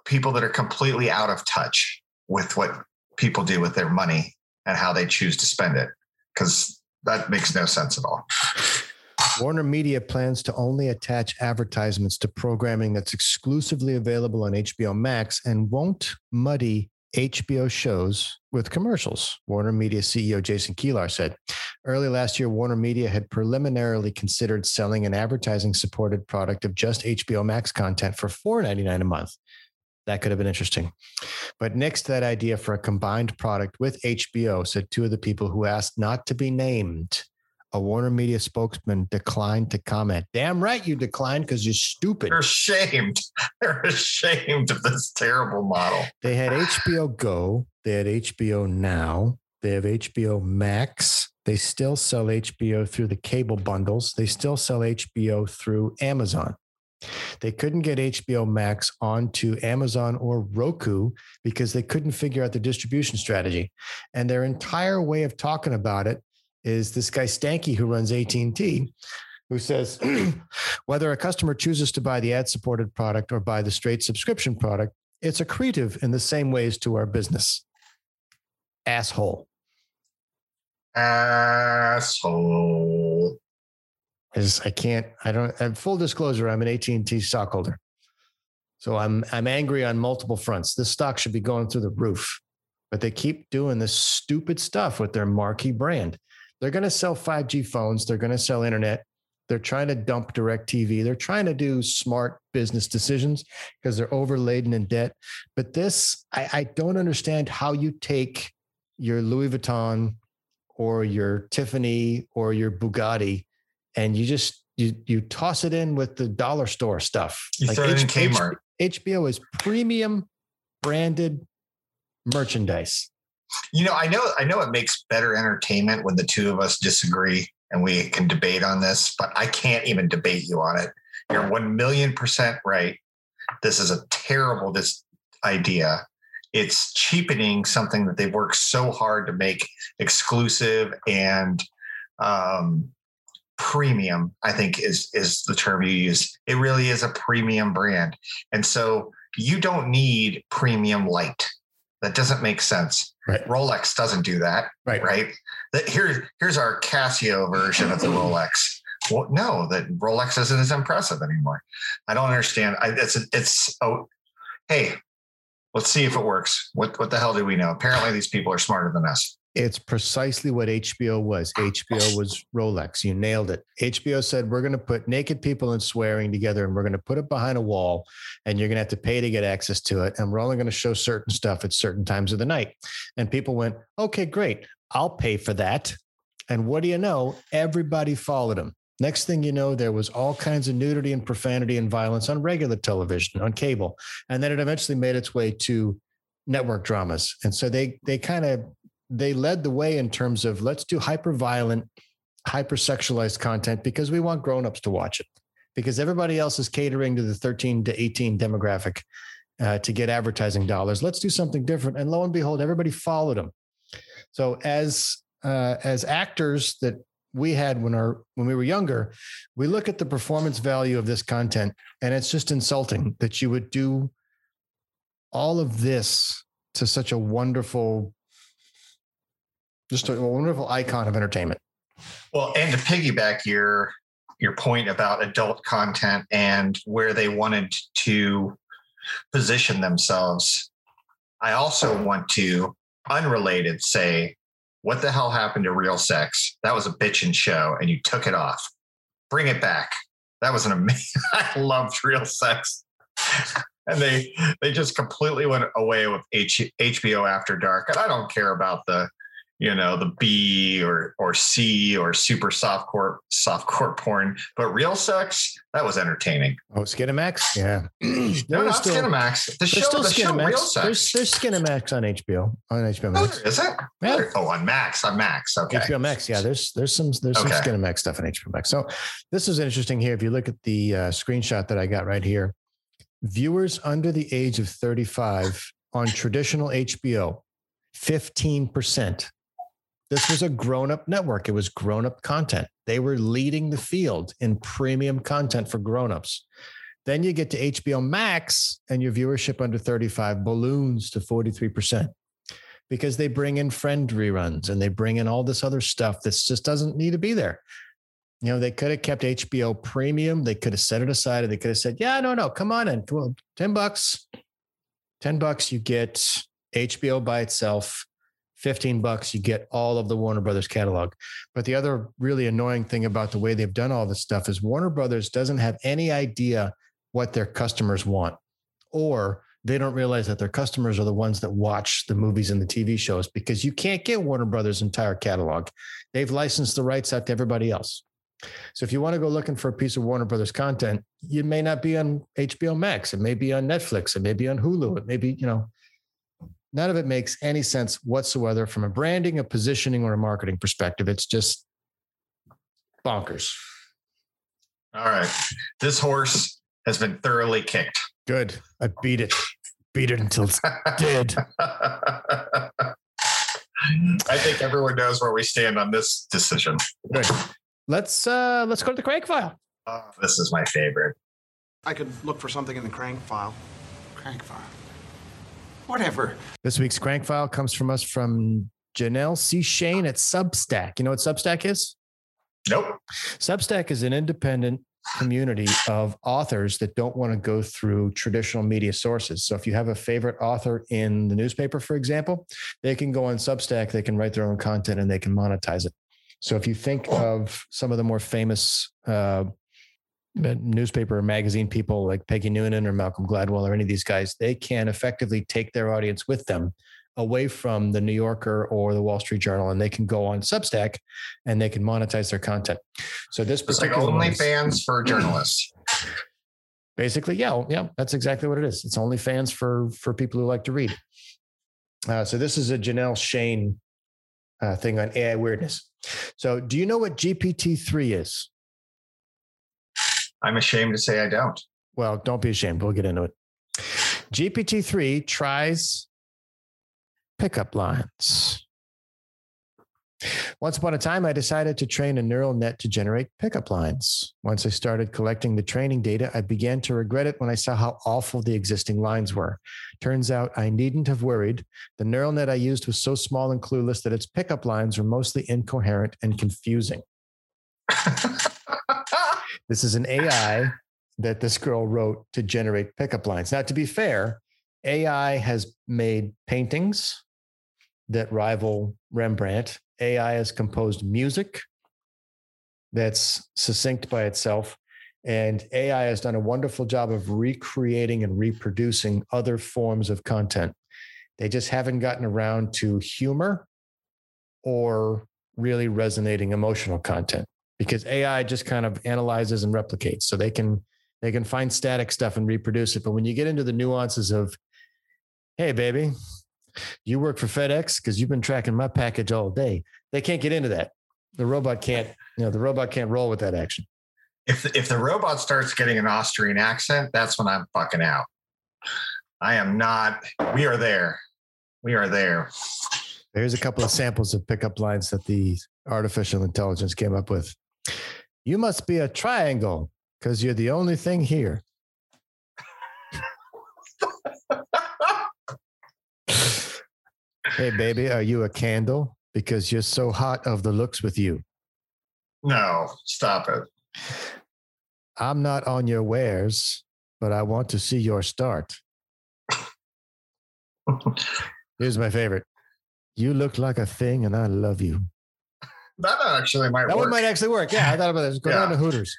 people that are completely out of touch with what people do with their money and how they choose to spend it. Because that makes no sense at all. Warner Media plans to only attach advertisements to programming that's exclusively available on HBO Max and won't muddy HBO shows with commercials, Warner Media CEO Jason Kilar said. Early last year, Warner Media had preliminarily considered selling an advertising supported product of just HBO Max content for $4.99 a month. That could have been interesting. But nixed that idea for a combined product with HBO, said two of the people who asked not to be named. A Warner Media spokesman declined to comment. Damn right you declined because you're stupid. They're ashamed. They're ashamed of this terrible model. They had HBO Go, they had HBO Now, they have HBO Max. They still sell HBO through the cable bundles. They still sell HBO through Amazon. They couldn't get HBO Max onto Amazon or Roku because they couldn't figure out the distribution strategy. And their entire way of talking about it is this guy Stankey who runs AT&T who says whether a customer chooses to buy the ad-supported product or buy the straight subscription product, it's accretive in the same ways to our business. Asshole. Asshole. is I can't, I don't, and full disclosure, I'm an AT&T stockholder. So I'm, I'm angry on multiple fronts. This stock should be going through the roof, but they keep doing this stupid stuff with their marquee brand. They're going to sell 5G phones. They're going to sell internet. They're trying to dump DirecTV. They're trying to do smart business decisions because they're overladen in debt. But this, I, I don't understand how you take your Louis Vuitton or your Tiffany or your Bugatti and you just you you toss it in with the dollar store stuff. You throw it in H- Kmart. HBO is premium branded merchandise. You know, I know I know it makes better entertainment when the two of us disagree and we can debate on this, but I can't even debate you on it. You're one million percent right. This is a terrible this idea. it's cheapening something that they've worked so hard to make exclusive and um, premium. I think is is the term you use. It really is a premium brand, and so you don't need premium light. That doesn't make sense. Right. Rolex doesn't do that. Right. Right. That here, here's our Casio version of the Rolex. Well, no, that Rolex isn't as impressive anymore. I don't understand. I, it's it's oh, hey, let's see if it works. What what the hell do we know? Apparently, these people are smarter than us. It's precisely what HBO was. HBO was Rolex. You nailed it. HBO said, We're going to put naked people and swearing together and we're going to put it behind a wall and you're going to have to pay to get access to it. And we're only going to show certain stuff at certain times of the night. And people went, Okay, great. I'll pay for that. And what do you know? Everybody followed him. Next thing you know, there was all kinds of nudity and profanity and violence on regular television, on cable. And then it eventually made its way to network dramas. And so they they kind of they led the way in terms of let's do hyper violent, hyper sexualized content because we want grown-ups to watch it. Because everybody else is catering to the 13 to 18 demographic uh, to get advertising dollars. Let's do something different. And lo and behold, everybody followed them. So as uh, as actors that we had when our when we were younger, we look at the performance value of this content, and it's just insulting that you would do all of this to such a wonderful just a wonderful icon of entertainment. Well, and to piggyback your your point about adult content and where they wanted to position themselves, I also want to unrelated say, what the hell happened to real sex? That was a bitchin' show, and you took it off. Bring it back. That was an amazing. I loved real sex. And they they just completely went away with H, HBO After Dark, and I don't care about the you know the B or or C or super soft core soft core porn, but real sex that was entertaining. Oh, Skinamax, yeah. no, not still, Skinamax. The show, still the show Real Sex. There's, there's Skinamax on HBO on HBO Oh, Max. is it? Yeah. Oh, on Max, on Max. Okay. HBO Max, yeah. There's there's some there's some Skinamax stuff on HBO Max. So this is interesting here. If you look at the uh, screenshot that I got right here, viewers under the age of 35 on traditional HBO, 15 percent. This was a grown-up network. It was grown-up content. They were leading the field in premium content for grown-ups. Then you get to HBO Max, and your viewership under 35 balloons to 43% because they bring in friend reruns and they bring in all this other stuff that just doesn't need to be there. You know, they could have kept HBO premium. They could have set it aside and they could have said, yeah, no, no, come on in. On, 10 bucks. 10 bucks, you get HBO by itself. 15 bucks, you get all of the Warner Brothers catalog. But the other really annoying thing about the way they've done all this stuff is Warner Brothers doesn't have any idea what their customers want, or they don't realize that their customers are the ones that watch the movies and the TV shows because you can't get Warner Brothers' entire catalog. They've licensed the rights out to everybody else. So if you want to go looking for a piece of Warner Brothers content, you may not be on HBO Max. It may be on Netflix. It may be on Hulu. It may be, you know, none of it makes any sense whatsoever from a branding, a positioning, or a marketing perspective. It's just bonkers. All right. This horse has been thoroughly kicked. Good. I beat it. Beat it until it's dead. I think everyone knows where we stand on this decision. Good. Let's uh let's go to the crank file. Oh, this is my favorite. I could look for something in the crank file. Crank file. Whatever. This week's crank file comes from us from Janelle C. Shane at Substack. You know what Substack is? Nope. Substack is an independent community of authors that don't want to go through traditional media sources. So if you have a favorite author in the newspaper, for example, they can go on Substack, they can write their own content and they can monetize it. So if you think of some of the more famous uh, newspaper or magazine people like Peggy Noonan or Malcolm Gladwell or any of these guys, they can effectively take their audience with them away from the New Yorker or the Wall Street Journal, and they can go on Substack and they can monetize their content. So this It's like particular one only is- fans for journalists. basically, yeah, yeah, that's exactly what it is. It's only fans for for people who like to read. Uh, so this is a Janelle Shane uh, thing on AI weirdness. So do you know what GPT three is? I'm ashamed to say I don't. Well, don't be ashamed. We'll get into it. GPT three tries pickup lines. Once upon a time, I decided to train a neural net to generate pickup lines. Once I started collecting the training data, I began to regret it when I saw how awful the existing lines were. Turns out I needn't have worried. The neural net I used was so small and clueless that its pickup lines were mostly incoherent and confusing. This is an AI that this girl wrote to generate pickup lines. Now, to be fair, AI has made paintings that rival Rembrandt. AI has composed music that's succinct by itself. And AI has done a wonderful job of recreating and reproducing other forms of content. They just haven't gotten around to humor or really resonating emotional content because AI just kind of analyzes and replicates. So they can they can find static stuff and reproduce it. But when you get into the nuances of, hey, baby, you work for FedEx because you've been tracking my package all day. They can't get into that. The robot can't, you know, the robot can't roll with that action. If if the robot starts getting an Austrian accent, that's when I'm fucking out. I am not. We are there. We are there. Here's a couple of samples of pickup lines that the artificial intelligence came up with. You must be a triangle because you're the only thing here. hey, baby, are you a candle? Because you're so hot of the looks with you. No, stop it. I'm not on your wares, but I want to see your start. Here's my favorite. You look like a thing, and I love you. That actually might That work. one might actually work. Yeah, I thought about this. Go down to Hooters.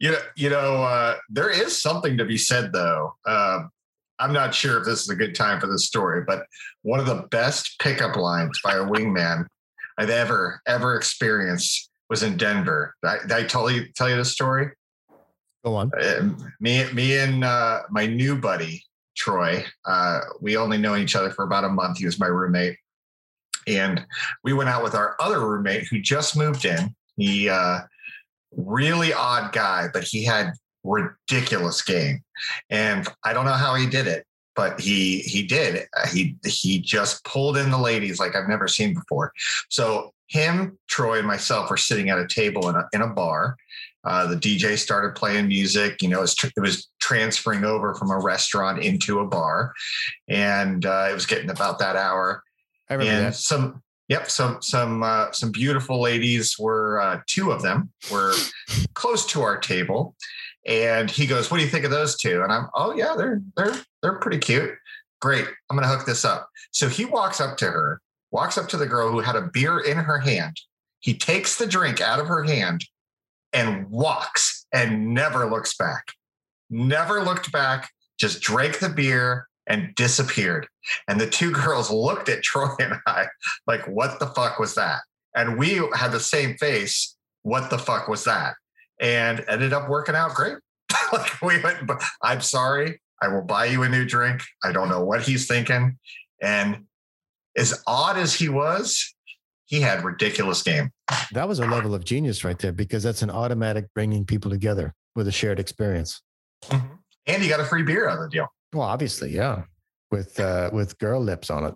You know, you know, uh, there is something to be said though. Um, I'm not sure if this is a good time for this story, but one of the best pickup lines by a wingman I've ever ever experienced was in Denver. Did I, did I tell you tell you the story? Go on. Uh, me, me, and uh, my new buddy Troy. Uh, we only know each other for about a month. He was my roommate, and we went out with our other roommate who just moved in. He uh, really odd guy, but he had ridiculous game, and I don't know how he did it, but he he did. Uh, He he just pulled in the ladies like I've never seen before. So him, Troy, and myself were sitting at a table in a in a bar. Uh, the DJ started playing music. You know, it was, tr- it was transferring over from a restaurant into a bar, and uh, it was getting about that hour. I remember and that. some, yep, some some uh, some beautiful ladies were uh, two of them were close to our table, and he goes, "What do you think of those two? And I'm, "Oh yeah, they're they're they're pretty cute. Great, I'm gonna hook this up." So he walks up to her, walks up to the girl who had a beer in her hand. He takes the drink out of her hand and walks and never looks back. Never looked back, just drank the beer and disappeared. And the two girls looked at Troy and I like, what the fuck was that? And we had the same face. What the fuck was that? And ended up working out great. like we went, "But I'm sorry. I will buy you a new drink. I don't know what he's thinking. And as odd as he was, he had ridiculous game. That was a level of genius right there because that's an automatic bringing people together with a shared experience. Mm-hmm. And he got a free beer out of the deal. Well, obviously, yeah, with uh, with girl lips on it.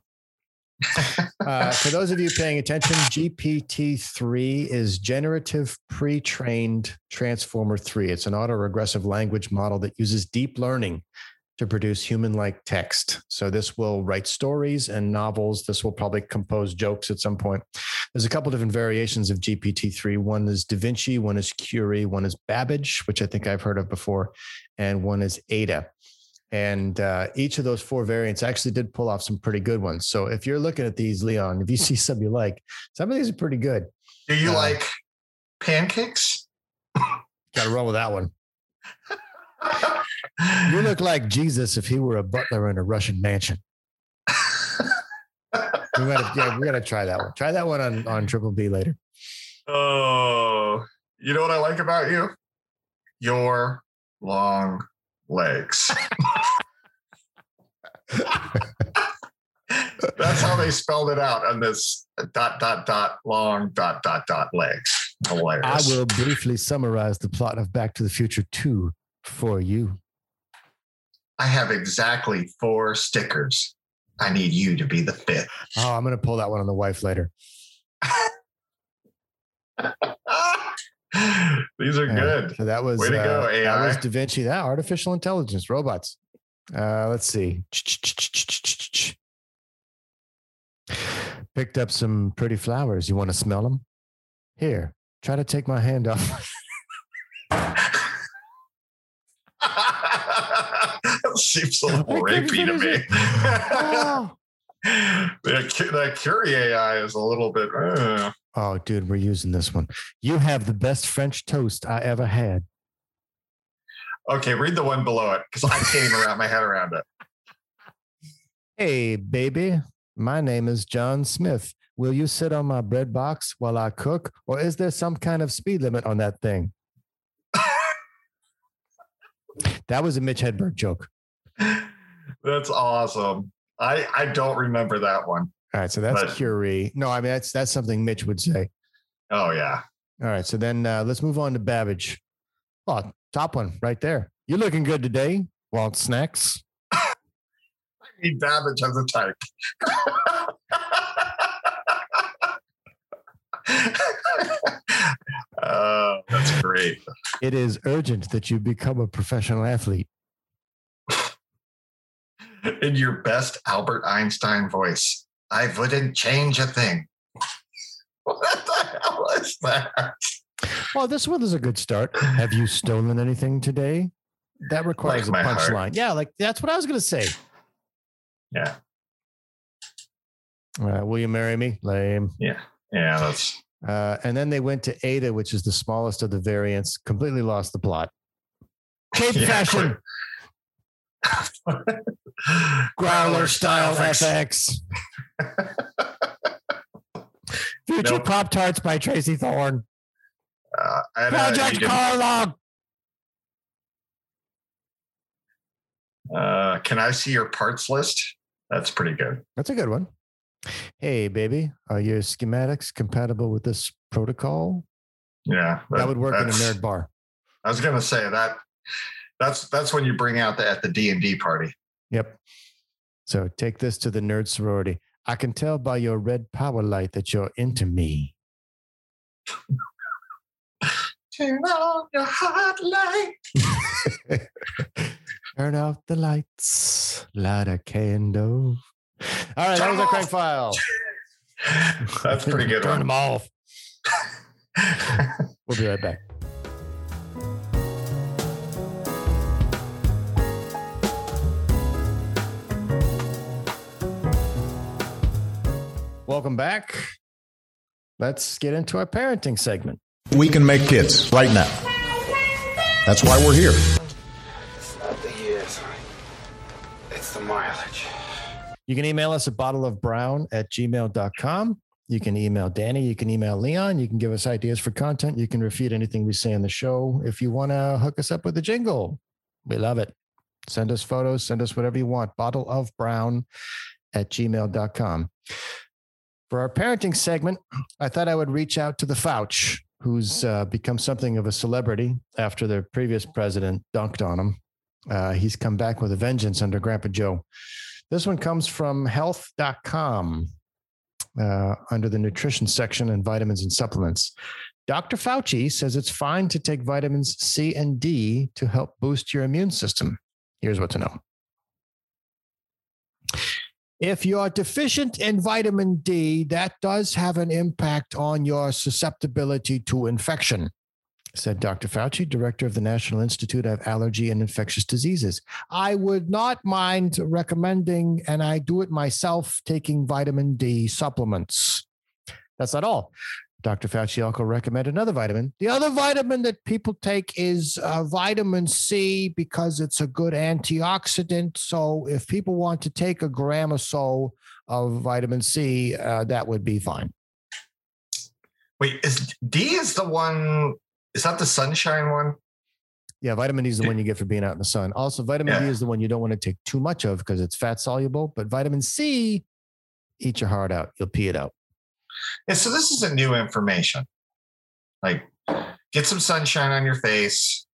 Uh, for those of you paying attention, GPT three is generative pre-trained transformer three. It's an auto-regressive language model that uses deep learning to produce human-like text. So this will write stories and novels. This will probably compose jokes at some point. There's a couple different variations of GPT three. One is Da Vinci, one is Curie, one is Babbage, which I think I've heard of before, and one is Ada. And uh, each of those four variants actually did pull off some pretty good ones. So if you're looking at these, Leon, if you see some you like, some of these are pretty good. Do you Uh, like pancakes? Got to run with that one. You look like Jesus if he were a butler in a Russian mansion. We gotta, yeah, we gotta try that one. Try that one on, on Triple B later. Oh, you know what I like about you? Your long legs. That's how they spelled it out on this dot dot dot long dot dot dot legs. Hilarious. I will briefly summarize the plot of Back to the Future 2 for you. I have exactly four stickers I need you to be the fifth. Oh, I'm gonna pull that one on the wife later. These are Yeah. good. So that was Way to go, uh, That AI. was Da Vinci. That artificial intelligence, robots. Uh, let's see. Picked up some pretty flowers. You want to smell them? Here, try to take my hand off. Seems a little rapey to me. oh. that, that Curie AI is a little bit. uh, oh, dude, we're using this one. You have the best French toast I ever had. Okay, read the one below it because I can't even wrap my head around it. Hey, baby, my name is John Smith. Will you sit on my bread box while I cook, or is there some kind of speed limit on that thing? that was a Mitch Hedberg joke. That's awesome. I I don't remember that one. All right, so that's But- Curie. No, I mean that's that's something Mitch would say. Oh yeah. All right, so then uh, let's move on to Babbage. Oh, top one right there. You're looking good today. Want snacks? I need Babbage as a type. uh, that's great. It is urgent that you become a professional athlete. In your best Albert Einstein voice, I wouldn't change a thing. What the hell is that? Well, this one is a good start. Have you stolen anything today? That requires Like a punchline. Yeah, like that's what I was going to say. Yeah, All right, will you marry me? Lame. yeah, yeah. That's Uh, and then they went to Ada, which is the smallest of the variants. Completely lost the plot. Cape Yeah, fashion, growler style FX. FX. Future Nope. Pop Tarts by Tracy Thorn. Uh, and, Project you Carlog. uh, can I see your parts list? That's pretty good. That's a good one. Hey, baby, are your schematics compatible with this protocol? Yeah, That would work in a nerd bar. I was gonna say that. That's that's when you bring out the at the D and D party. Yep. So take this to the nerd sorority. I can tell by your red power light that you're into me. Turn on your hot light. Turn out the lights, light a candle. All right, that was a crank file. That's pretty good Turn them off. We'll be right back. Welcome back. Let's get into our parenting segment. We can make kids right now. That's why we're here. It's not the years, it's the mileage. You can email us a bottle of brown at bottleofbrown at gmail.com. You can email Danny. You can email Leon. You can give us ideas for content. You can refute anything we say on the show. If you want to hook us up with a jingle, we love it. Send us photos, send us whatever you want. Bottleofbrown at gmail.com. For our parenting segment, I thought I would reach out to the Fouch, who's uh, become something of a celebrity after the previous president dunked on him. Uh, he's come back with a vengeance under Grandpa Joe. This one comes from health.com uh, under the nutrition section and vitamins and supplements. Dr. Fauci says it's fine to take vitamins C and D to help boost your immune system. Here's what to know. If you're deficient in vitamin D, that does have an impact on your susceptibility to infection, said Dr. Fauci, director of the National Institute of Allergy and Infectious Diseases. I would not mind recommending, and I do it myself, taking vitamin D supplements. That's not all. Dr. Fauci also recommended another vitamin. The other vitamin that people take is uh, vitamin C because it's a good antioxidant. So if people want to take a gram or so of vitamin C, uh, that would be fine. Wait, is D is the one? Is that the sunshine one? Yeah, vitamin D is the one you get for being out in the sun. Also, vitamin D is the one you don't want to take too much of because it's fat soluble. But vitamin C, eat your heart out. You'll pee it out. Yeah, so this isn't new information. Like, get some sunshine on your face,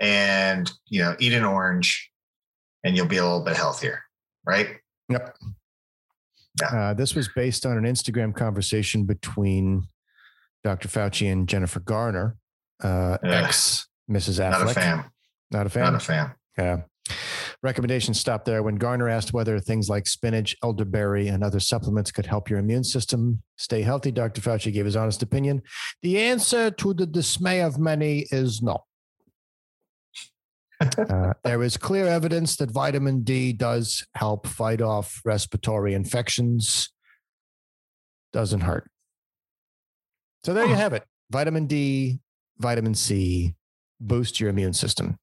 and you know, eat an orange, and you'll be a little bit healthier, right? Yep. Uh, this was based on an Instagram conversation between Dr. Fauci and Jennifer Garner, uh, ex Mrs. Affleck. Not a fan. Not a fan. Not a fan. Yeah. Recommendations stopped there when Garner asked whether things like spinach, elderberry, and other supplements could help your immune system stay healthy. Dr. Fauci gave his honest opinion. The answer to the dismay of many is no. Uh, there is clear evidence that vitamin D does help fight off respiratory infections. Doesn't hurt. So there you have it. Vitamin D, vitamin C boost your immune system.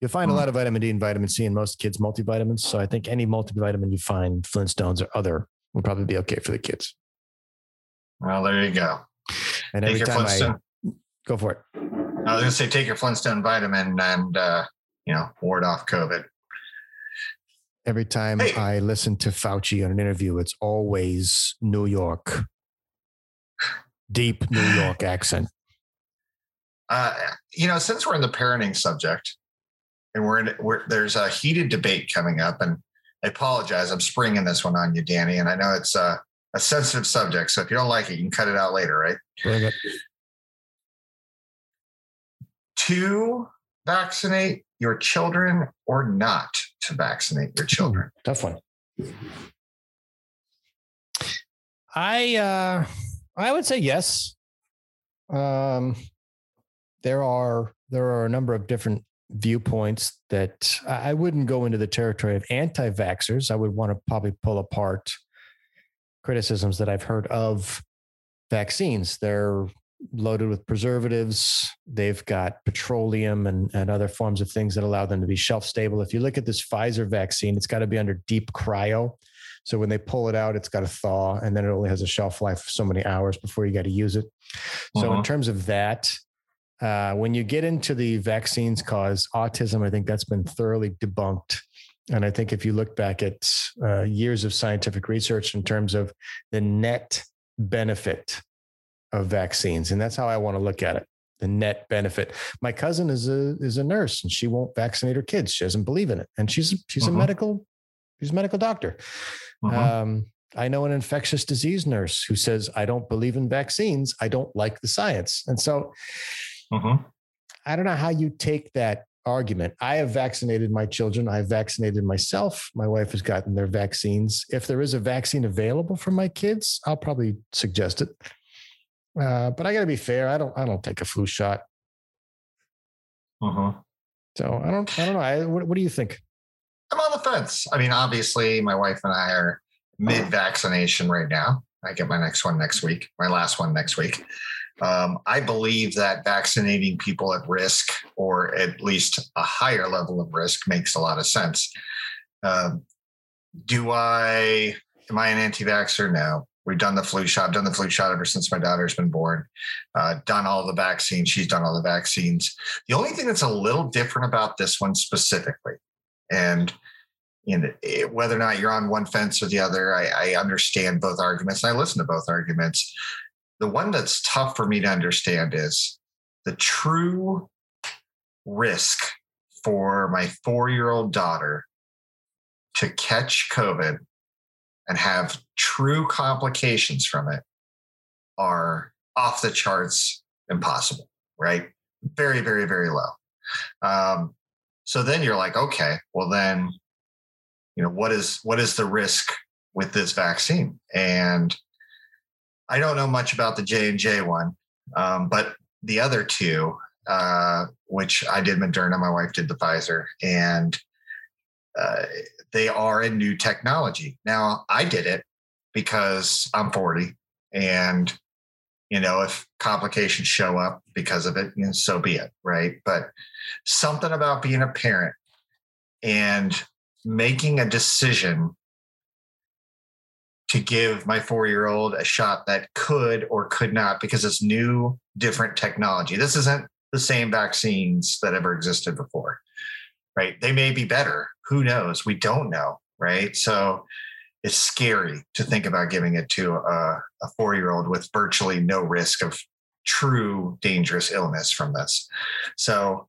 You'll find a lot of vitamin D and vitamin C in most kids' multivitamins. So I think any multivitamin you find, Flintstones or other, will probably be okay for the kids. Well, there you go. And Take every your time I Flintstone. go for it. I was going to say, take your Flintstone vitamin and, uh, you know, ward off COVID. Every time Hey. I listen to Fauci on an interview, it's always New York, deep New York accent. Uh, you know, since we're in the parenting subject and we're in, we're, there's a heated debate coming up, and I apologize, I'm springing this one on you, Danny, and I know it's a, a sensitive subject. So if you don't like it, you can cut it out later, right? To vaccinate your children or not to vaccinate your children. Tough one. I uh I would say yes. Um there are there are a number of different viewpoints that I wouldn't go into the territory of anti-vaxxers. I would want to probably pull apart criticisms that I've heard of vaccines. They're loaded with preservatives. They've got petroleum and, and other forms of things that allow them to be shelf stable. If you look at this Pfizer vaccine, it's got to be under deep cryo. So when they pull it out, it's got to thaw, and then it only has a shelf life of so many hours before you got to use it. So in Uh-huh. terms of that, uh, when you get into the vaccines cause autism, I think that's been thoroughly debunked. And I think if you look back at uh, years of scientific research in terms of the net benefit of vaccines, and that's how I want to look at it the net benefit. My cousin is a is a nurse and she won't vaccinate her kids. She doesn't believe in it. And she's she's Mhm. a medical she's a medical doctor. Mhm. Um, I know an infectious disease nurse who says, I don't believe in vaccines. I don't like the science. And so Mhm. I don't know how you take that argument. I have vaccinated my children. I've vaccinated myself. My wife has gotten their vaccines. If there is a vaccine available for my kids, I'll probably suggest it. Uh, but I got to be fair. I don't. I don't take a flu shot. Mhm. So I don't. I don't know. I, what, what do you think? I'm on the fence. I mean, obviously, my wife and I are mid vaccination right now. I get my next one next week, my last one next week. Um, I believe that vaccinating people at risk, or at least a higher level of risk, makes a lot of sense. Um, do I, am I an anti vaxxer? No. We've done the flu shot. I've done the flu shot ever since my daughter's been born. Uh, done all the vaccines. She's done all the vaccines. The only thing that's a little different about this one specifically and it- whether or not you're on one fence or the other, I, I understand both arguments. And I listen to both arguments. The one that's tough for me to understand is the true risk for my four year old daughter to catch COVID and have true complications from it are off the charts impossible, right? Very, very, very low. Um, so then you're like, okay, well then, you know, what is what is the risk with this vaccine? And I don't know much about the J and J one, um, but the other two, uh, which I did Moderna, my wife did the Pfizer, and uh, they are a new technology. Now I did it because I'm 40, and you know, if complications show up because of it, you know, so be it, right? But something about being a parent and making a decision to give my four year old a shot that could or could not because it's new, different technology. This isn't the same vaccines that ever existed before, right? They may be better. Who knows? We don't know, right? So it's scary to think about giving it to a, a four year old with virtually no risk of true dangerous illness from this. So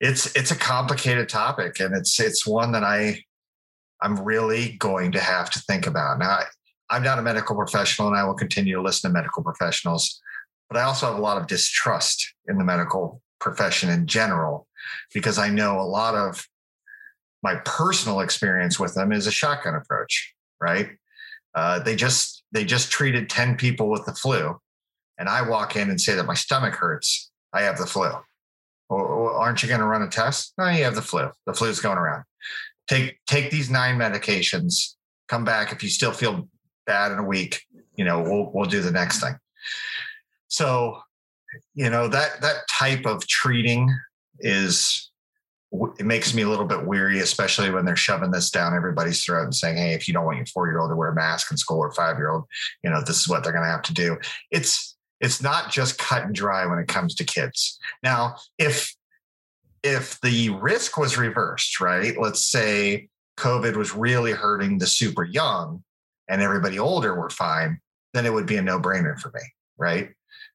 it's it's a complicated topic and it's it's one that I I'm really going to have to think about. Now I'm not a medical professional and I will continue to listen to medical professionals, but I also have a lot of distrust in the medical profession in general because I know a lot of my personal experience with them is a shotgun approach, right? Uh, they just they just treated 10 people with the flu and I walk in and say that my stomach hurts, I have the flu. Well, aren't you going to run a test? No, you have the flu. The flu's going around. Take take these nine medications. Come back if you still feel bad in a week. You know, we'll we'll do the next thing. So, you know that that type of treating is it makes me a little bit weary, especially when they're shoving this down everybody's throat and saying, "Hey, if you don't want your four year old to wear a mask in school or five year old, you know this is what they're going to have to do." It's it's not just cut and dry when it comes to kids. Now, if if the risk was reversed, right? Let's say COVID was really hurting the super young and everybody older were fine, then it would be a no brainer for me, right?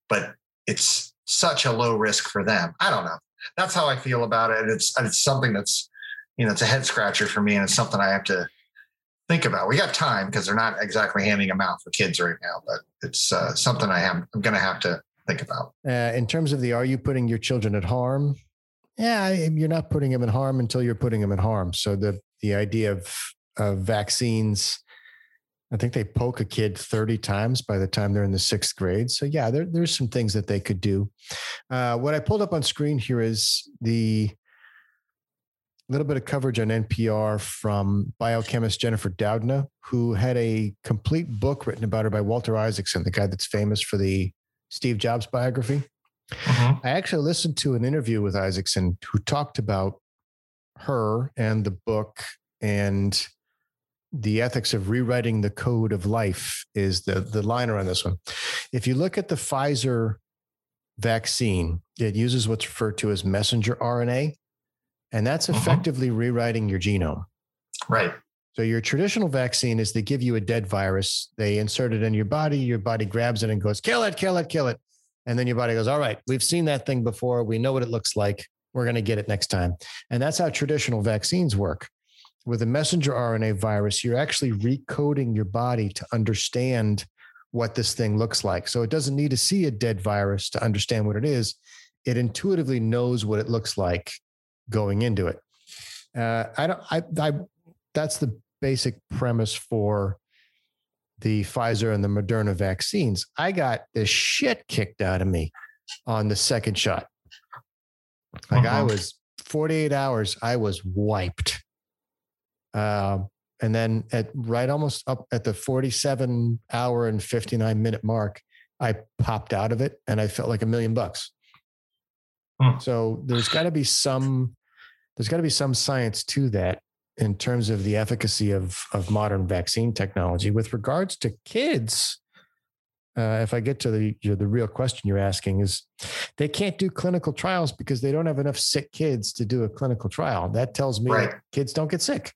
But it's such a low risk for them. I don't know. That's how I feel about it. It's it's something that's you know it's a head scratcher for me, and it's something I have to think about. We got time because they're not exactly handing them out for kids right now, but it's uh, something I am I'm going to have to think about. Uh, in terms of the, are you putting your children at harm? Yeah, you're not putting them in harm until you're putting them in harm. So the the idea of of vaccines, I think they poke a kid 30 times by the time they're in the sixth grade. So yeah, there, there's some things that they could do. Uh, what I pulled up on screen here is the little bit of coverage on NPR from biochemist Jennifer Doudna, who had a complete book written about her by Walter Isaacson, the guy that's famous for the Steve Jobs biography. Uh-huh. I actually listened to an interview with Isaacson who talked about her and the book and the ethics of rewriting the code of life is the the liner on this one. If you look at the Pfizer vaccine, it uses what's referred to as messenger RNA. And that's uh-huh. effectively rewriting your genome. Right. So your traditional vaccine is they give you a dead virus, they insert it in your body, your body grabs it and goes, kill it, kill it, kill it. And then your body goes, all right, we've seen that thing before. We know what it looks like. We're going to get it next time. And that's how traditional vaccines work. With a messenger RNA virus, you're actually recoding your body to understand what this thing looks like. So it doesn't need to see a dead virus to understand what it is. It intuitively knows what it looks like going into it. Uh, I don't. I, I. That's the basic premise for the Pfizer and the Moderna vaccines. I got the shit kicked out of me on the second shot. Like uh-huh. I was 48 hours, I was wiped. Uh, and then at right almost up at the 47 hour and 59 minute mark, I popped out of it and I felt like a million bucks. Hmm. So there's got to be some there's got to be some science to that in terms of the efficacy of of modern vaccine technology with regards to kids uh, if i get to the you know, the real question you're asking is they can't do clinical trials because they don't have enough sick kids to do a clinical trial that tells me right. kids don't get sick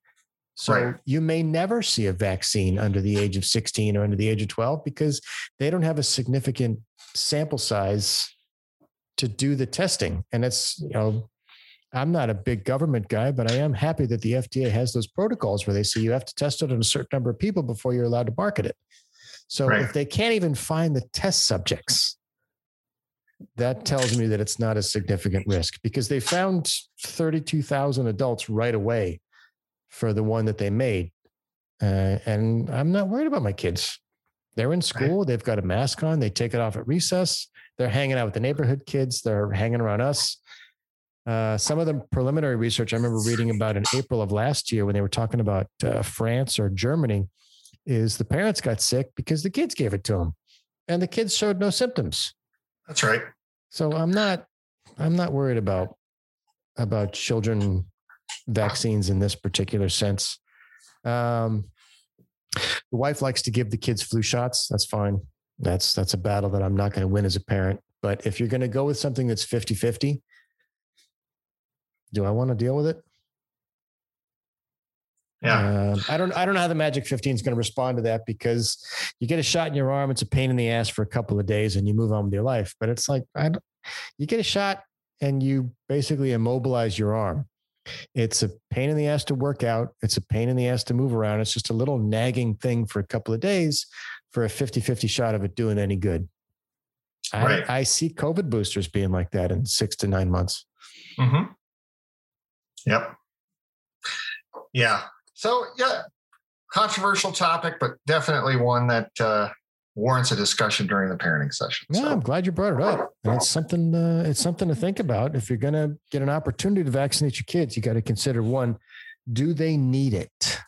so right. you may never see a vaccine under the age of 16 or under the age of 12 because they don't have a significant sample size to do the testing and it's you know I'm not a big government guy, but I am happy that the FDA has those protocols where they say you have to test it on a certain number of people before you're allowed to market it. So right. if they can't even find the test subjects, that tells me that it's not a significant risk because they found 32,000 adults right away for the one that they made. Uh, and I'm not worried about my kids. They're in school, right. they've got a mask on, they take it off at recess, they're hanging out with the neighborhood kids, they're hanging around us uh, some of the preliminary research I remember reading about in April of last year when they were talking about uh, France or Germany is the parents got sick because the kids gave it to them and the kids showed no symptoms. That's right. So I'm not I'm not worried about about children vaccines in this particular sense. Um, the wife likes to give the kids flu shots. That's fine. That's that's a battle that I'm not going to win as a parent. But if you're going to go with something that's 50 50, do I want to deal with it? Yeah. Uh, I don't I don't know how the Magic 15 is going to respond to that because you get a shot in your arm, it's a pain in the ass for a couple of days and you move on with your life. But it's like I you get a shot and you basically immobilize your arm. It's a pain in the ass to work out. It's a pain in the ass to move around. It's just a little nagging thing for a couple of days for a 50 50 shot of it doing any good. Right. I, I see COVID boosters being like that in six to nine months. Mm-hmm. Yep. Yeah. So yeah, controversial topic, but definitely one that uh, warrants a discussion during the parenting session. Yeah, So, I'm glad you brought it up. And it's something. Uh, it's something to think about. If you're going to get an opportunity to vaccinate your kids, you got to consider one: Do they need it?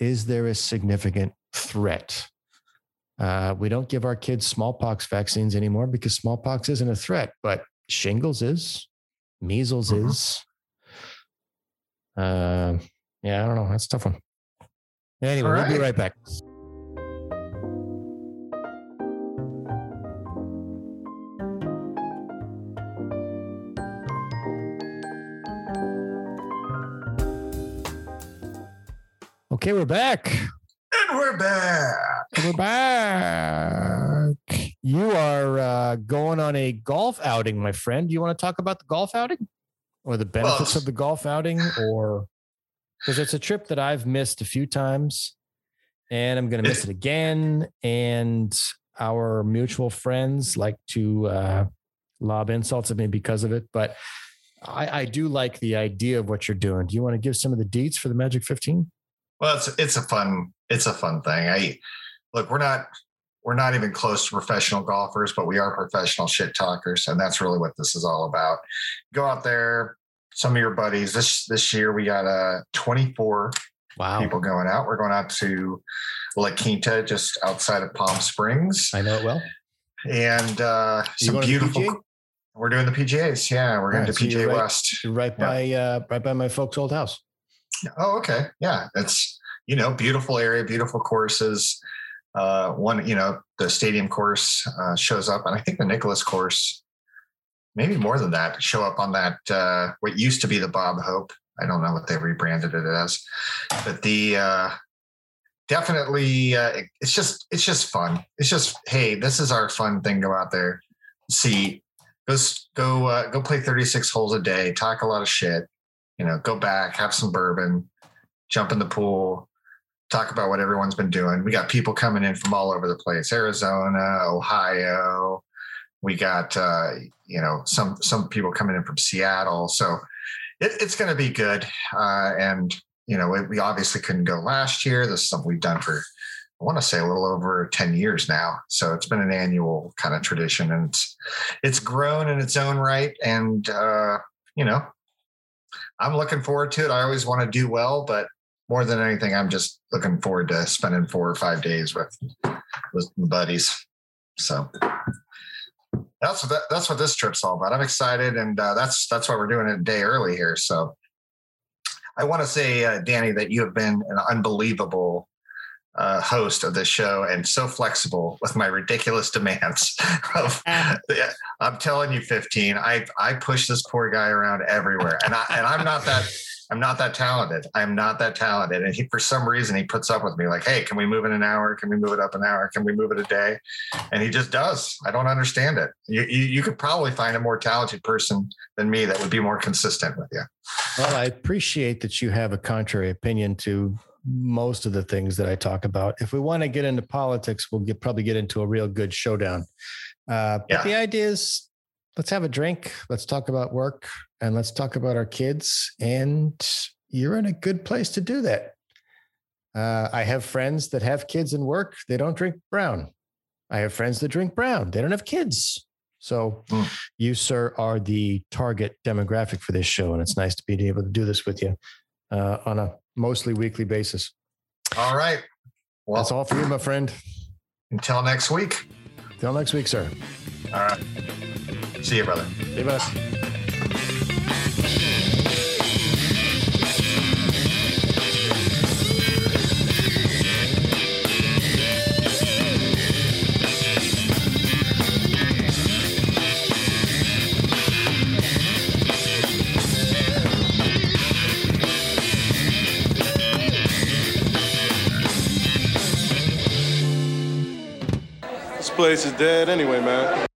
Is there a significant threat? Uh, we don't give our kids smallpox vaccines anymore because smallpox isn't a threat, but shingles is, measles Mhm. is. Uh, yeah, I don't know. That's a tough one. Anyway, All we'll be right. right back. Okay, we're back. and we're back. We're back. You are uh, going on a golf outing, my friend. Do you want to talk about the golf outing or the benefits Well, of the golf outing? Or because it's a trip that I've missed a few times and I'm going to miss it again. And our mutual friends like to uh, lob insults at me because of it. But I, I do like the idea of what you're doing. Do you want to give some of the deets for the Magic 15? Well, it's it's a fun it's a fun thing. I look, we're not we're not even close to professional golfers, but we are professional shit talkers, and that's really what this is all about. Go out there, some of your buddies. This this year we got uh 24 Wow. people going out. We're going out to La Quinta, just outside of Palm Springs, I know it well. and uh, some going to the beautiful. We're doing the PGAs. Yeah, we're going to so PGA right- West. Right Yeah. by uh, right by my folks' old house. Oh, okay. Yeah. It's, you know, beautiful area, beautiful courses. Uh, one, you know, the stadium course uh, shows up, and I think the Nicklaus course, maybe more than that, show up on that, uh, what used to be the Bob Hope. I don't know what they rebranded it as, but the, uh, definitely, uh, it's just, it's just fun. It's just, hey, this is our fun thing. Go out there, see, go, go, uh, go play 36 holes a day, talk a lot of shit, you know, go back, have some bourbon, jump in the pool, talk about what everyone's been doing. We got people coming in from all over the place, Arizona, Ohio. We got uh, you know some some people coming in from Seattle. So it, it's going to be good. Uh, and you know we, we obviously couldn't go last year. This is something we've done for I want to say a little over 10 years now. So it's been an annual kind of tradition and it's, it's grown in its own right. And, uh, you know, I'm looking forward to it. I always want to do well, but more than anything, I'm just looking forward to spending four or five days with with buddies. So that's what that, that's what this trip's all about. I'm excited, and uh, that's that's why we're doing it a day early here. So I want to say, uh, Danny, that you have been an unbelievable uh, host of this show and so flexible with my ridiculous demands. Of, I'm telling you, 15. I I push this poor guy around everywhere, and I and I'm not that. I'm not that talented. I'm not that talented. And he, for some reason, he puts up with me like, hey, can we move it an hour? Can we move it up an hour? Can we move it a day? And he just does. I don't understand it. You, you, you could probably find a more talented person than me that would be more consistent with you. Well, I appreciate that you have a contrary opinion to most of the things that I talk about. If we want to get into politics, we'll get, probably get into a real good showdown. Uh, but Yeah. the idea is let's have a drink, let's talk about work, and let's talk about our kids. And you're in a good place to do that. Uh, I have friends that have kids and work, they don't drink brown. I have friends that drink brown, they don't have kids. So Mm. you, sir, are the target demographic for this show. And it's nice to be able to do this with you uh, on a mostly weekly basis. All right. Well, That's all for you, my friend. until next week. Till next week, sir. All right. See you, brother. Best. This place is dead anyway, man.